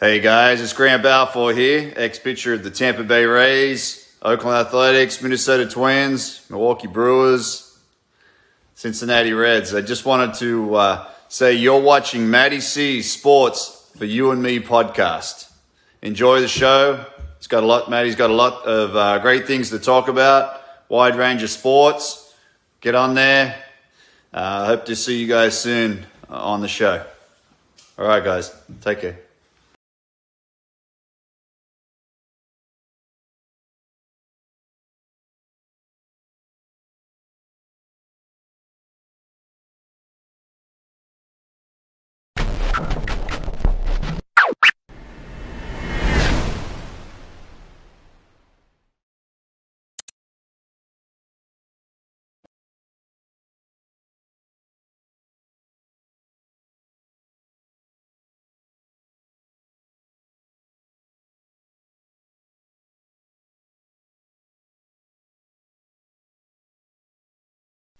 Hey guys, it's Grant Balfour here, ex pitcher of the Tampa Bay Rays, Oakland Athletics, Minnesota Twins, Milwaukee Brewers, Cincinnati Reds. I just wanted to uh, say you're watching Matty C Sports for You and Me podcast. Enjoy the show. It's got a lot. Matty's got a lot of uh, great things to talk about. Wide range of sports. Get on there. I uh, hope to see you guys soon on the show. All right, guys. Take care.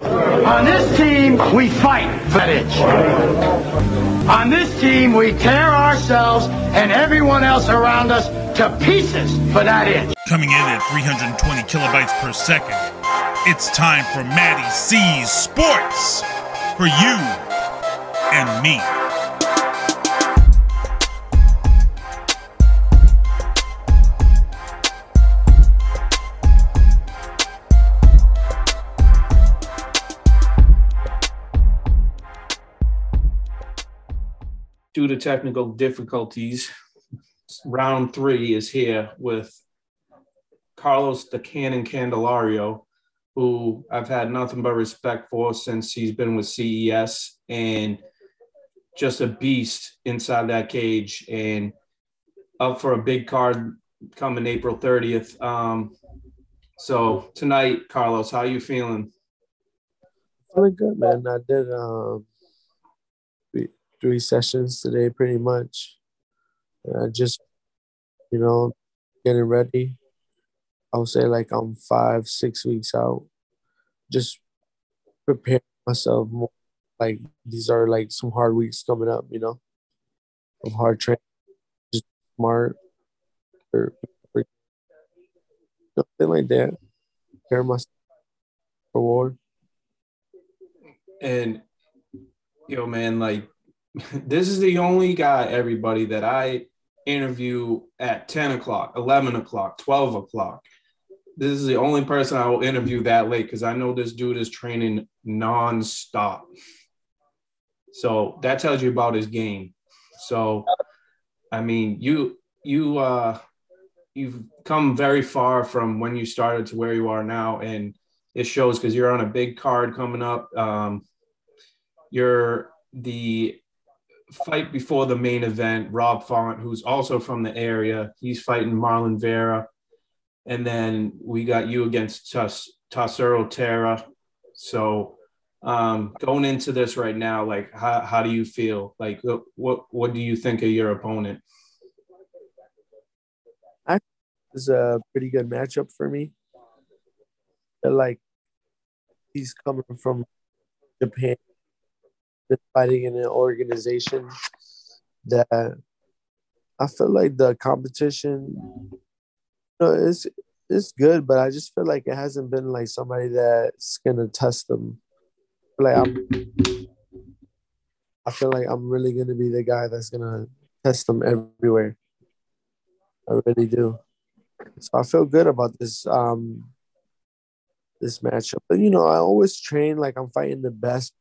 On this team, we fight for that itch. On this team, we tear ourselves and everyone else around us to pieces for that itch. Coming in at 320 kilobytes per second, it's time for Matty C's Sports for you and me. Due to technical difficulties, round three is here with Carlos the Cannon Candelario, who I've had nothing but respect for since he's been with CES and just a beast inside that cage and up for a big card coming April 30th. Um, so tonight, Carlos, how you feeling? Feeling good, man. I did um three sessions today, pretty much. Uh, just, you know, getting ready. I would say like I'm five, six weeks out. Just prepare myself more. Like these are like some hard weeks coming up, you know, of hard training, just smart or, or something like that. Prepare myself for war. And yo, man, like this is the only guy, everybody, that I interview at 10 o'clock, 11 o'clock, 12 o'clock. This is the only person I will interview that late because I know this dude is training nonstop. So that tells you about his game. So, I mean, you, you, uh, you've come very far from when you started to where you are now. And it shows because you're on a big card coming up. Um, you're the fight before the main event, Rob Font, who's also from the area, he's fighting Marlon Vera. And then we got you against Tas- Tassero Terra. So um, going into this right now, like how, how do you feel? Like what what do you think of your opponent? I is a pretty good matchup for me. like he's coming from Japan been fighting in an organization that I feel like the competition you know, is it's good, but I just feel like it hasn't been like somebody that's gonna test them. Like I'm I feel like I'm really gonna be the guy that's gonna test them everywhere. I really do. So I feel good about this um this matchup. But you know, I always train like I'm fighting the best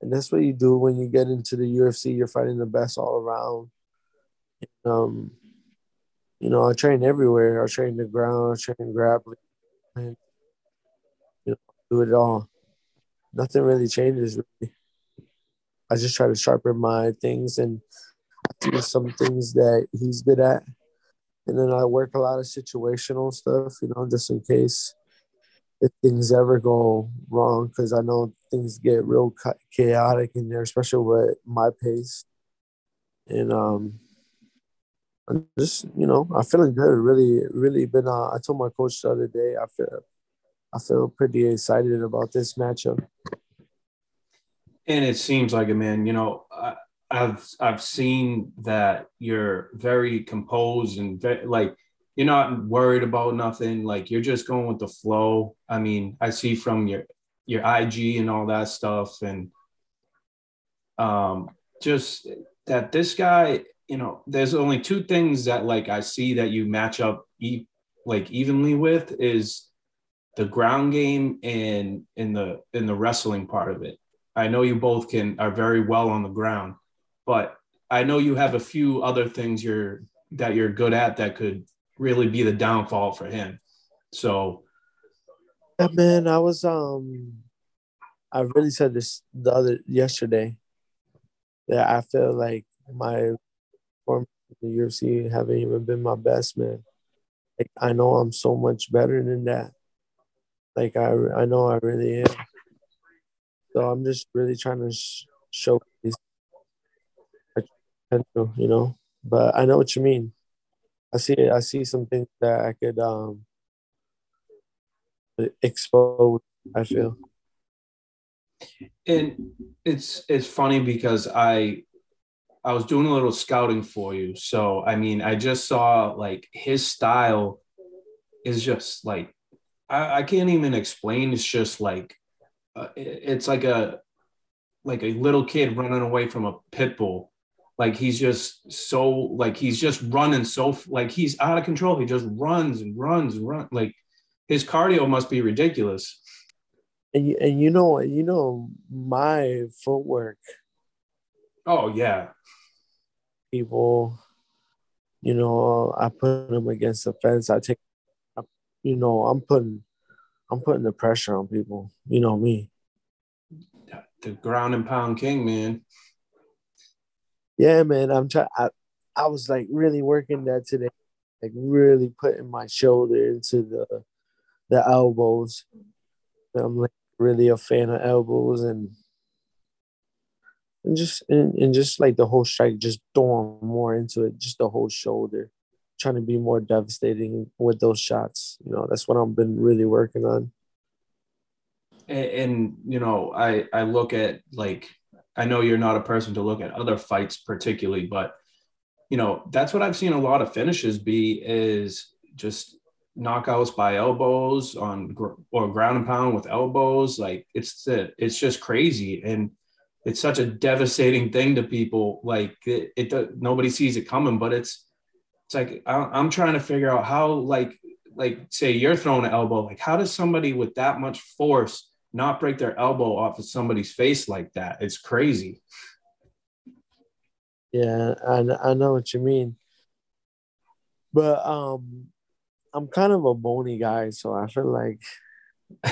and that's what you do when you get into the UFC. You're fighting the best all around. Um, you know, I train everywhere. I train the ground. I train grappling. And, you know, do it all. Nothing really changes. Really. I just try to sharpen my things and do some things that he's good at, and then I work a lot of situational stuff. You know, just in case if things ever go wrong because I know things get real chaotic in there, especially with my pace. And um, I'm just you know I'm feeling good. Really, really been. Uh, I told my coach the other day I feel I feel pretty excited about this matchup. And it seems like it, man. You know, I, I've I've seen that you're very composed and very, like you're not worried about nothing. Like you're just going with the flow. I mean, I see from your your IG and all that stuff, and um, just that this guy, you know, there's only two things that like I see that you match up e- like evenly with is the ground game and in the in the wrestling part of it. I know you both can are very well on the ground, but I know you have a few other things you're that you're good at that could really be the downfall for him. So Yeah, man, I was um I really said this the other yesterday that I feel like my performance in the UFC haven't even been my best, man. Like I know I'm so much better than that. Like I I know I really am. So I'm just really trying to sh- potential, you know. But I know what you mean. I see I see some things that I could um expose. I feel. and it's it's funny because I I was doing a little scouting for you. So I mean, I just saw like his style is just like I, I can't even explain. It's just like uh, it- it's like a like a little kid running away from a pit bull. Like he's just so like he's just running so like he's out of control. He just runs and runs and runs. Like his cardio must be ridiculous. And you, and you know you know my footwork Oh yeah, people you know I put them against the fence I take you know I'm putting I'm putting the pressure on people you know me the ground and pound king, man. Yeah man I'm trying I, was like really working that today like really putting my shoulder into the the elbows. I'm like really a fan of elbows and and just and, and just like the whole strike just throwing more into it just the whole shoulder trying to be more devastating with those shots you know that's what i've been really working on. And, and you know i i look at like i know you're not a person to look at other fights particularly but you know that's what i've seen a lot of finishes be is just knockouts by elbows on or ground and pound with elbows. Like it's the, it's just crazy. And it's such a devastating thing to people. Like it, it nobody sees it coming but it's it's like i'm trying to figure out how like like say you're throwing an elbow like how does somebody with that much force not break their elbow off of somebody's face like that. It's crazy. Yeah i, I know what you mean. But um i'm kind of a bony guy so i feel like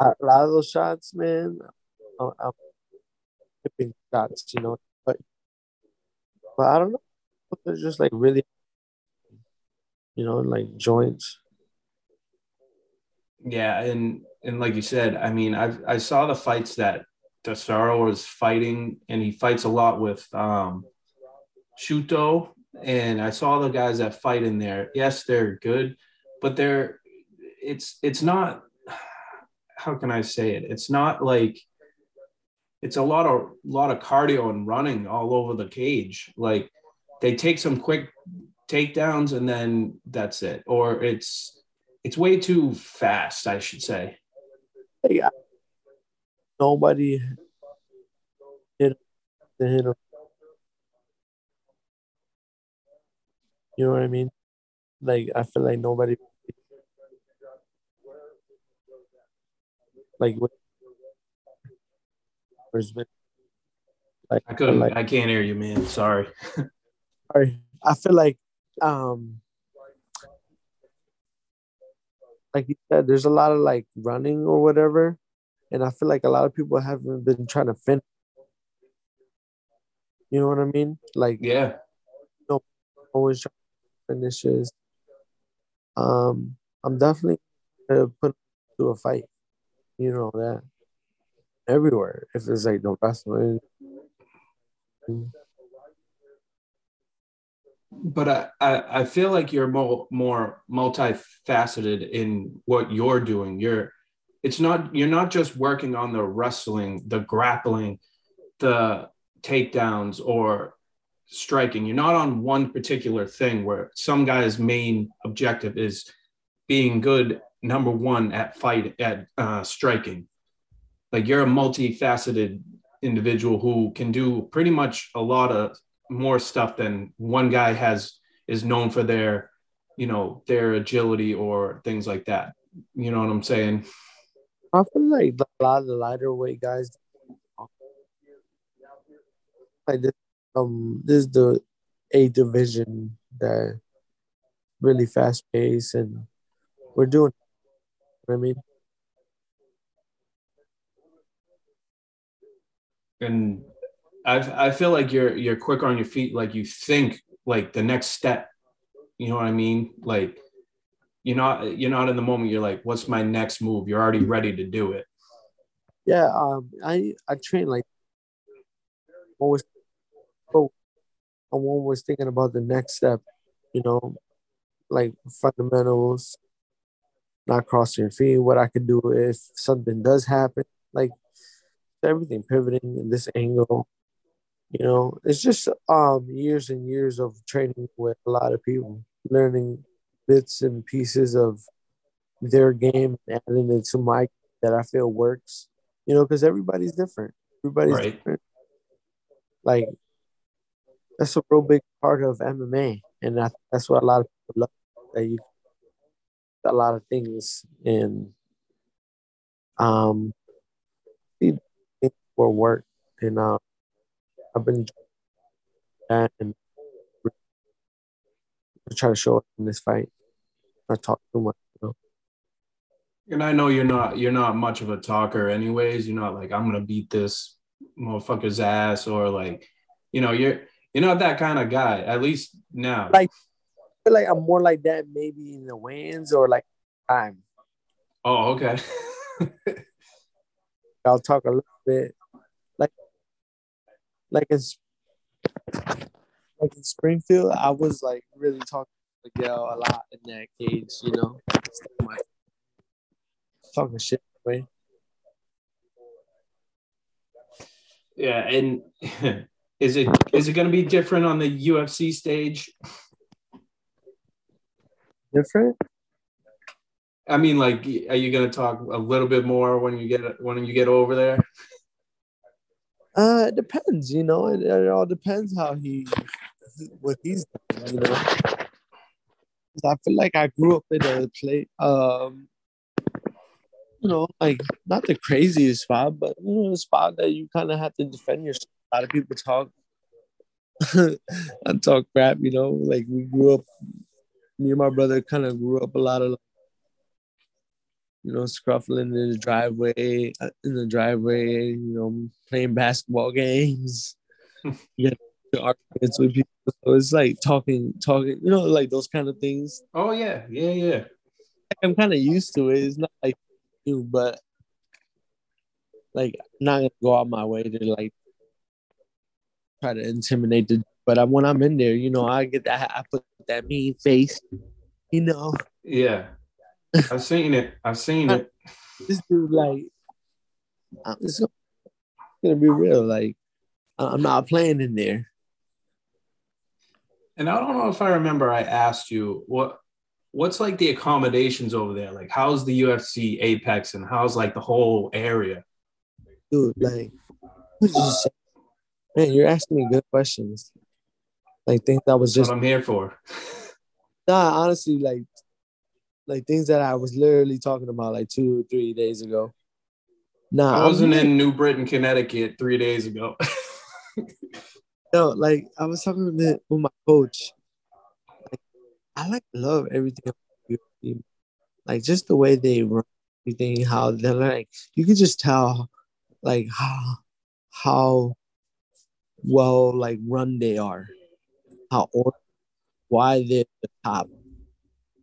a lot of those shots man I'm, I'm tipping shots you know but but i don't know. They're just like really you know like joints. Yeah, and and like you said, I mean, I I saw the fights that Desaro was fighting, and he fights a lot with um, Shooto, and I saw the guys that fight in there. Yes, they're good, but they're it's it's not. How can I say it? It's not like it's a lot of lot of cardio and running all over the cage. Like they take some quick takedowns and then that's it, or it's it's way too fast, I should say. Like, I- nobody hit hit him. You know what I mean? Like I feel like nobody like with- there's been like I couldn't. like I can't hear you, man. Sorry. sorry. I feel like um like you said, there's a lot of like running or whatever. And I feel like a lot of people haven't been trying to finish. You know what I mean? Like Yeah. no, always trying to finishes. Um, I'm definitely gonna put to a fight. You know that everywhere. If it's like the wrestling, But I, I, I feel like you're more more multifaceted in what you're doing. You're it's not you're not just working on the wrestling, the grappling, the takedowns or striking. You're not on one particular thing where some guy's main objective is being good number one at fight at uh, striking. Like you're a multifaceted individual who can do pretty much a lot of more stuff than one guy has is known for their, you know, their agility or things like that. You know what I'm saying? I feel like a lot of the lighter weight guys, like this, um, this is the A division that really fast paced, and we're doing. I mean, and I I feel like you're you're quick on your feet. Like you think like the next step. You know what I mean? Like you're not you're not in the moment. You're like, what's my next move? You're already ready to do it. yeah, um, I I train like always. Oh, I'm always thinking about the next step. You know, like fundamentals, not crossing your feet. What I could do if something does happen, like everything pivoting in this angle. You know, it's just um years and years of training with a lot of people, learning bits and pieces of their game, and adding it to my that I feel works. You know, because everybody's different. Everybody's Right. different. Like that's a real big part of MMA, and I, that's what a lot of people love. That you a lot of things and um for work and um I've been that and try to show it in this fight. Not talk too much. You know? And I know you're not you're not much of a talker anyways. You're not like I'm gonna beat this motherfucker's ass or like, you know, you're you're not that kind of guy. At least now. Like- I feel like I'm more like that maybe in the wins or like time. oh, okay. I'll talk a little bit like in like in Springfield, I was like really talking to Miguel a lot in that cage, you know. Like, talking shit way. yeah, and is it is it gonna be different on the UFC stage? Different? I mean, like, are you gonna talk a little bit more when you get when you get over there? Uh, it depends, you know. It, it all depends how he, what he's doing, you know. I feel like I grew up in a place, um, you know, like not the craziest spot, but you know, a spot that you kind of have to defend yourself. A lot of people talk, I talk crap, you know. Like we grew up, me and my brother kind of grew up a lot of, you know, scruffling in the driveway, uh, in the driveway, you know, playing basketball games. you get arguments with people. So it's like talking, talking, you know, like those kind of things. Oh yeah, yeah, yeah. I'm kind of used to it. It's not like you, but like I'm not gonna go out my way to like try to intimidate the. But I, when I'm in there, you know, I get that. I put that mean face. You know, Yeah. I've seen it. I've seen it. this dude like, I'm just gonna, be real. Like, I'm not playing in there. And I don't know if I remember I asked you what what's like the accommodations over there? Like how's the UFC Apex and how's like the whole area? dude, like, man, you're asking me good questions. Like things I was just what I'm here for. nah, honestly, like, like things that I was literally talking about like two or three days ago. Nah, I wasn't really- in New Britain, Connecticut three days ago. No, like I was talking with, with my coach. Like, I like love everything. Like just the way they run everything, how they're like you can just tell like how how well like run they are. How or why they're the top.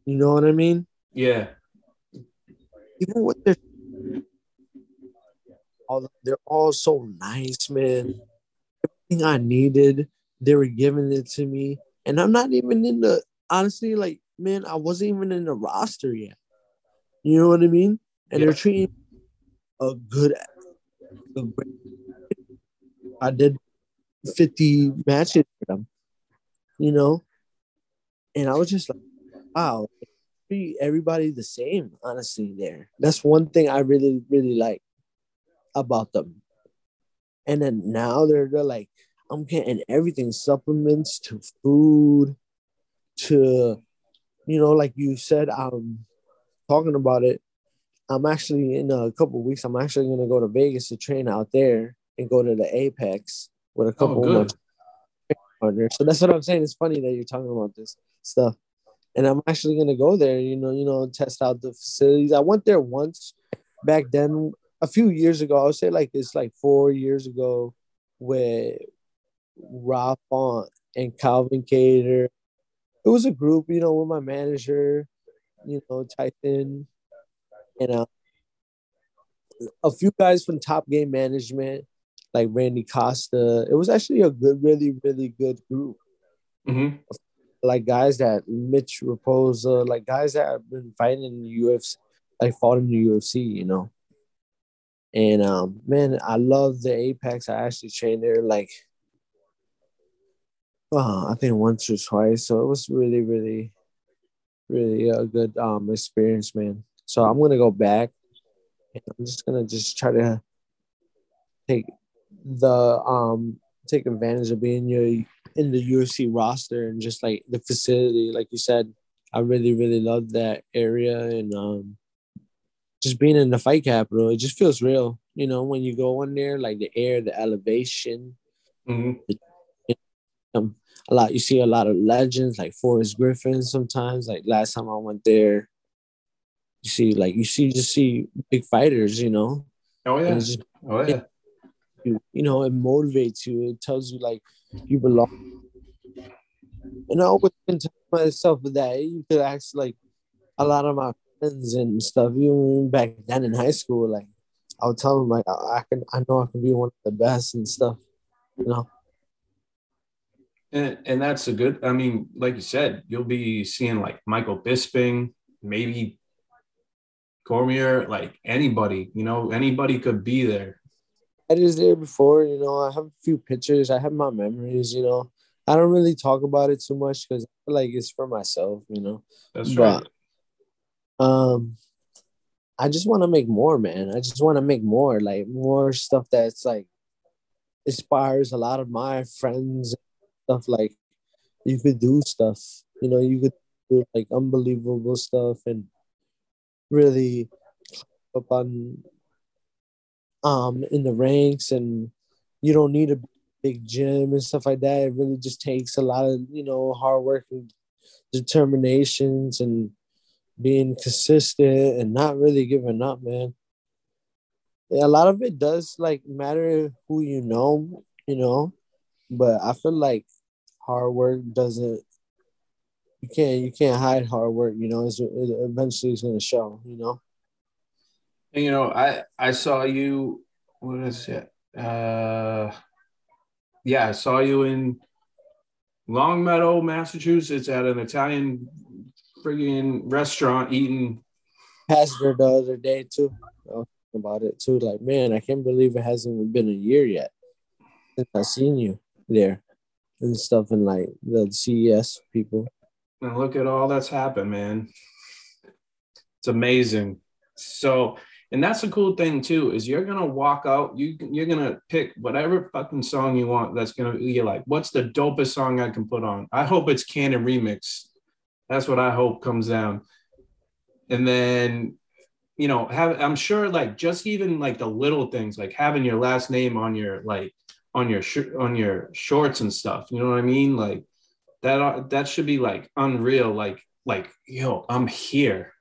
You know what I mean? Yeah. Even with their all they're all so nice, man. Everything I needed, they were giving it to me. And I'm not even in the honestly, like, man, I wasn't even in the roster yet. You know what I mean? And Yeah. they're treating a good, a great- I did 50 matches with them, you know? And I was just like, wow, treat everybody the same, honestly, there. That's one thing I really, really like about them. And then now they're, they're like, I'm getting everything supplements to food to, you know, like you said, I'm talking about it. I'm actually in a couple weeks, I'm actually going to go to Vegas to train out there and go to the Apex with a couple Oh, of my partners. So that's what I'm saying. It's funny that you're talking about this stuff. And I'm actually gonna go there, you know, you know, test out the facilities. I went there once back then, a few years ago. I would say like it's like four years ago with Rob Font and Calvin Kattar. It was a group, you know, with my manager, you know, Tyson, and uh, a few guys from Top Game Management, like Randy Costa. It was actually a good, really, really good group. Mhm. Like guys that Mitch Raposa, like guys that have been fighting in the UFC, like fought in the UFC, you know. And um, man, I love the Apex. I actually trained there like, uh, I think once or twice. So it was really, really, really a good um experience, man. So I'm gonna go back, I'm just gonna just try to take the um take advantage of being your in the UFC roster and just like the facility, like you said. I really, really love that area and um just being in the fight capital, it just feels real. You know, when you go in there, like the air, the elevation, Mhm. um, a lot. You see a lot of legends like Forrest Griffin. Sometimes, like last time I went there, you see like you see just see big fighters. You know, Oh yeah. just Oh yeah. You, you know it motivates you. It tells you like you belong. And I always been telling myself that you could ask like a lot of my friends and stuff. Even back then in high school, like I would tell them like I, I can I know I can be one of the best and stuff. You know. And, and that's a good. I mean, like you said, you'll be seeing like Michael Bisping, maybe Cormier, like anybody. You know, anybody could be there. I was there before, you know. I have a few pictures. I have my memories, you know. I don't really talk about it too much because like it's for myself, you know. That's But- right. Um, I just want to make more, man. I just want to make more, like more stuff that's like inspires a lot of my friends. Stuff like you could do stuff, you know. You could do like unbelievable stuff and really up on um in the ranks and you don't need a big gym and stuff like that. It really just takes a lot of, you know, hard work and determinations and being consistent and not really giving up, man. Yeah, a lot of it does like matter who you know, you know, but I feel like hard work doesn't you can't you can't hide hard work, you know, it's, it eventually is gonna show, you know. You know, I I saw you. What is it? Uh, yeah, I saw you in Longmeadow, Massachusetts, at an Italian friggin' restaurant eating. Her the other day too. I was thinking about it too. Like, man, I can't believe it hasn't been a year yet since I seen you there and stuff and like the CES people. And look at all that's happened, man. It's amazing. So, and that's the cool thing too is you're gonna walk out. You you're gonna pick whatever fucking song you want. That's gonna you're like, what's the dopest song I can put on? I hope it's Canon Remix. That's what I hope comes down. And then, you know, have I'm sure like just even like the little things like having your last name on your like on your sh- on your shorts and stuff. You know what I mean? Like that that should be like unreal. Like like yo, I'm here.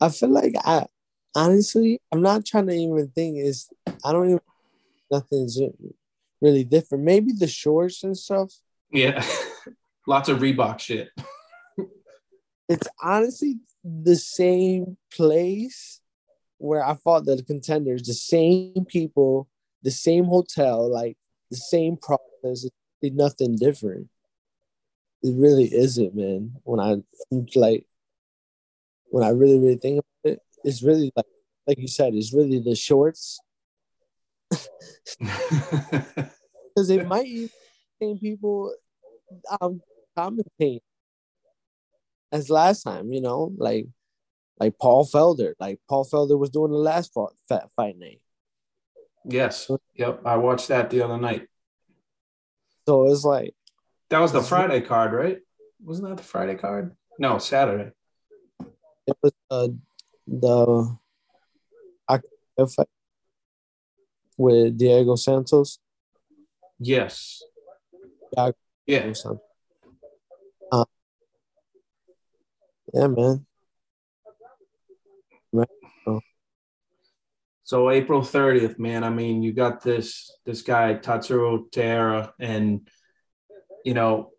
I feel like I honestly, I'm not trying to even think is I don't even nothing's really different. Maybe the shorts and stuff. Yeah, lots of Reebok shit. It's honestly the same place where I fought the contenders, the same people, the same hotel, like the same process. It's nothing different. It really isn't, man. When I like, when I really, really think about it, it's really like, like you said, it's really the shorts because they might even same people um commentate as last time, you know, like like Paul Felder, like Paul Felder was doing the last fight, fat fight night. Yes. Yep. I watched that the other night. So it's like That was the Friday card, right? Wasn't that the Friday card? No, Saturday. It was uh, the I fight with Diego Santos. Yes. Yeah. Yeah. Uh, yeah, man. So April 30th, man. I mean, you got this this guy Tatsuro Taira, and you know,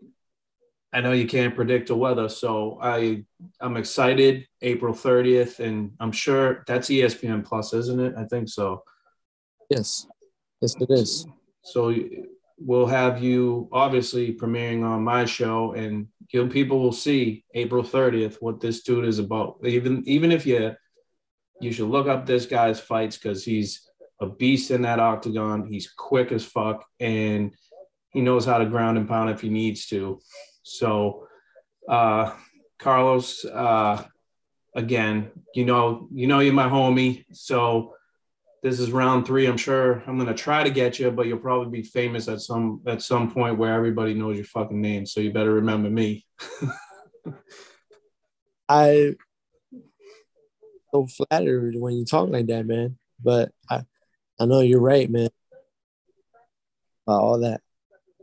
I know you can't predict the weather, so I I'm excited. April 30th, and I'm sure that's ESPN Plus, isn't it? I think so. Yes, yes, it is. So we'll have you obviously premiering on my show, and you people will see April 30th what this dude is about. Even even if you you should look up this guy's fights because he's a beast in that octagon. He's quick as fuck, and he knows how to ground and pound if he needs to. So, uh, Carlos, uh, again, you know, you know, you're my homie. So this is round three. I'm sure I'm gonna try to get you, but you'll probably be famous at some at some point where everybody knows your fucking name. So you better remember me. I so flattered when you talk like that, man. But I, I know you're right, man. About all that.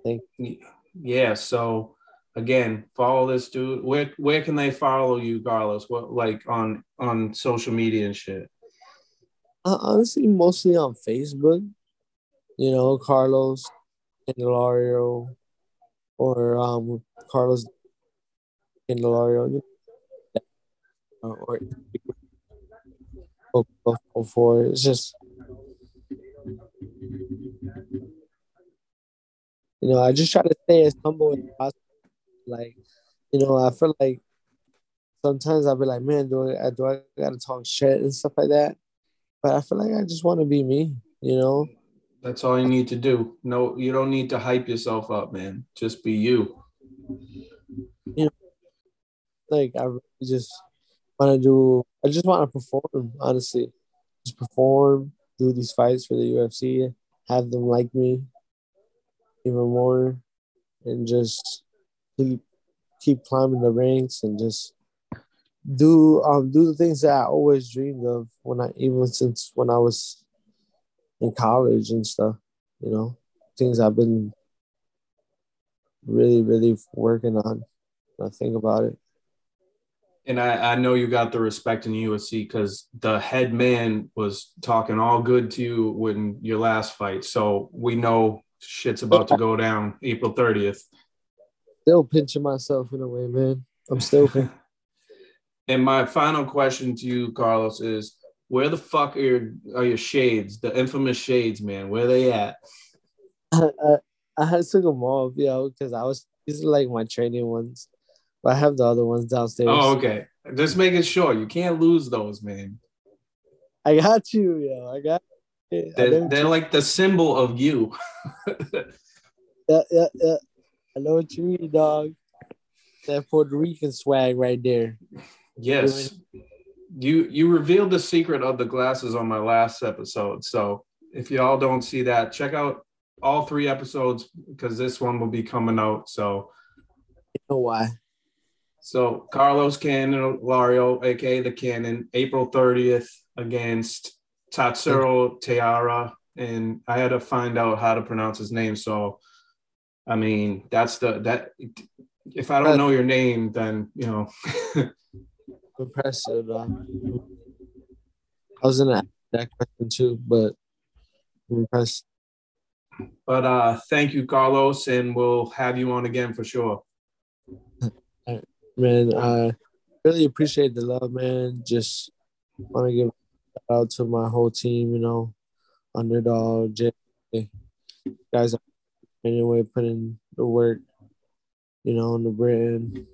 Thank you. Yeah. So again, follow this dude. Where where can they follow you, Carlos? What like on on social media and shit? Uh, honestly, mostly on Facebook. You know, Carlos Candelario or um Carlos Candelario or, or before it's just you know I just try to stay as humble as possible. Like you know I feel like sometimes I'll be like, man, do I do I gotta talk shit and stuff like that? But I feel like I just want to be me. You know. That's all you need to do. No, you don't need to hype yourself up, man. Just be you. You know, like I really just want to do. I just want to perform. Honestly, just perform, do these fights for the UFC, have them like me even more, and just keep keep climbing the ranks and just do um do the things that I always dreamed of when I even since when I was in college and stuff. You know, things I've been really really working on. I think about it. And I, I know you got the respect in USC because the head man was talking all good to you when your last fight. So we know shit's about to go down April 30th. Still pinching myself in a way, man. I'm still pinching. And my final question to you, Carlos, is where the fuck are your, are your shades, the infamous shades, man? Where they at? I, I, I had took them off, yo, because I was these are like my training ones. But I have the other ones downstairs. Oh, okay. Just making sure you can't lose those, man. I got you, yo. I got They're, know, they're like the symbol of you. yeah, yeah, yeah. Know what dog. That Puerto Rican swag right there. yes. You you revealed the secret of the glasses on my last episode. So if y'all don't see that, check out all three episodes because this one will be coming out. So You know why? So Carlos Candelario, aka the Cannon, April 30th against Tatsuro Taira. And I had to find out how to pronounce his name. So I mean, that's the that if I don't know your name, then you know. Impressive, dog. I was gonna ask that question too, but I'm impressed. but uh thank you, Carlos, and we'll have you on again for sure. Man, I really appreciate the love, man. Just want to give shout out to my whole team, you know, underdog, Jay, guys. Anyway, putting the work, you know, on the brand.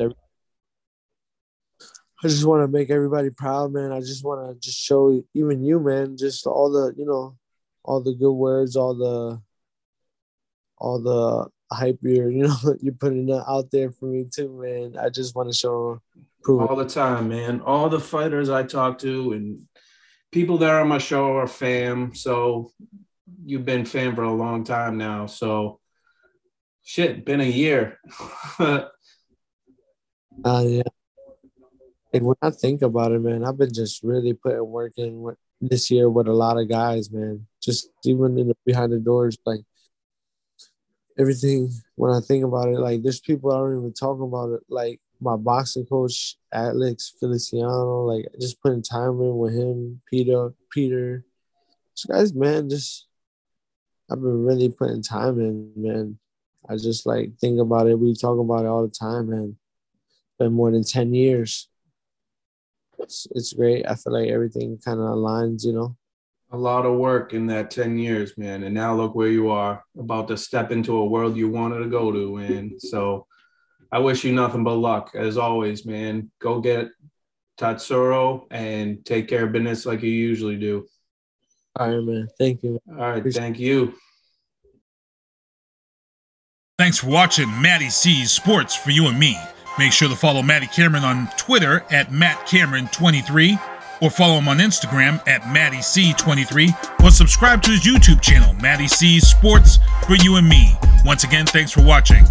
I just want to make everybody proud, man. I just want to just show even you, man, just all the, you know, all the good words, all the all the hype you're you know you're putting out there for me too, man. I just want to show prove all the time, man. All the fighters I talk to and people that are on my show are fam. So you've been fan for a long time now. So shit, been a year. uh yeah. And when I think about it, man, I've been just really putting work in with, this year with a lot of guys, man. Just even in the behind the doors, like everything. When I think about it, like there's people I don't even talk about it. Like my boxing coach, Alex Feliciano, like just putting time in with him, Peter, Peter. This guys, man, just I've been really putting time in, man. I just like think about it. We talk about it all the time, man. It's been more than ten years. It's, it's great. I feel like everything kind of aligns, you know. A lot of work in that ten years, man. And now look where you are, about to step into a world you wanted to go to, and so I wish you nothing but luck as always, man. Go get Tatsuro and take care of business like you usually do. All right, man. Thank you. All right, thank you. Thanks for watching Matty C's Sports for you and me. Make sure to follow Matty Cameron on Twitter at MattCameron23 or follow him on Instagram at MattyC23 or subscribe to his YouTube channel, Matty C's Sports for you and me. Once again, thanks for watching.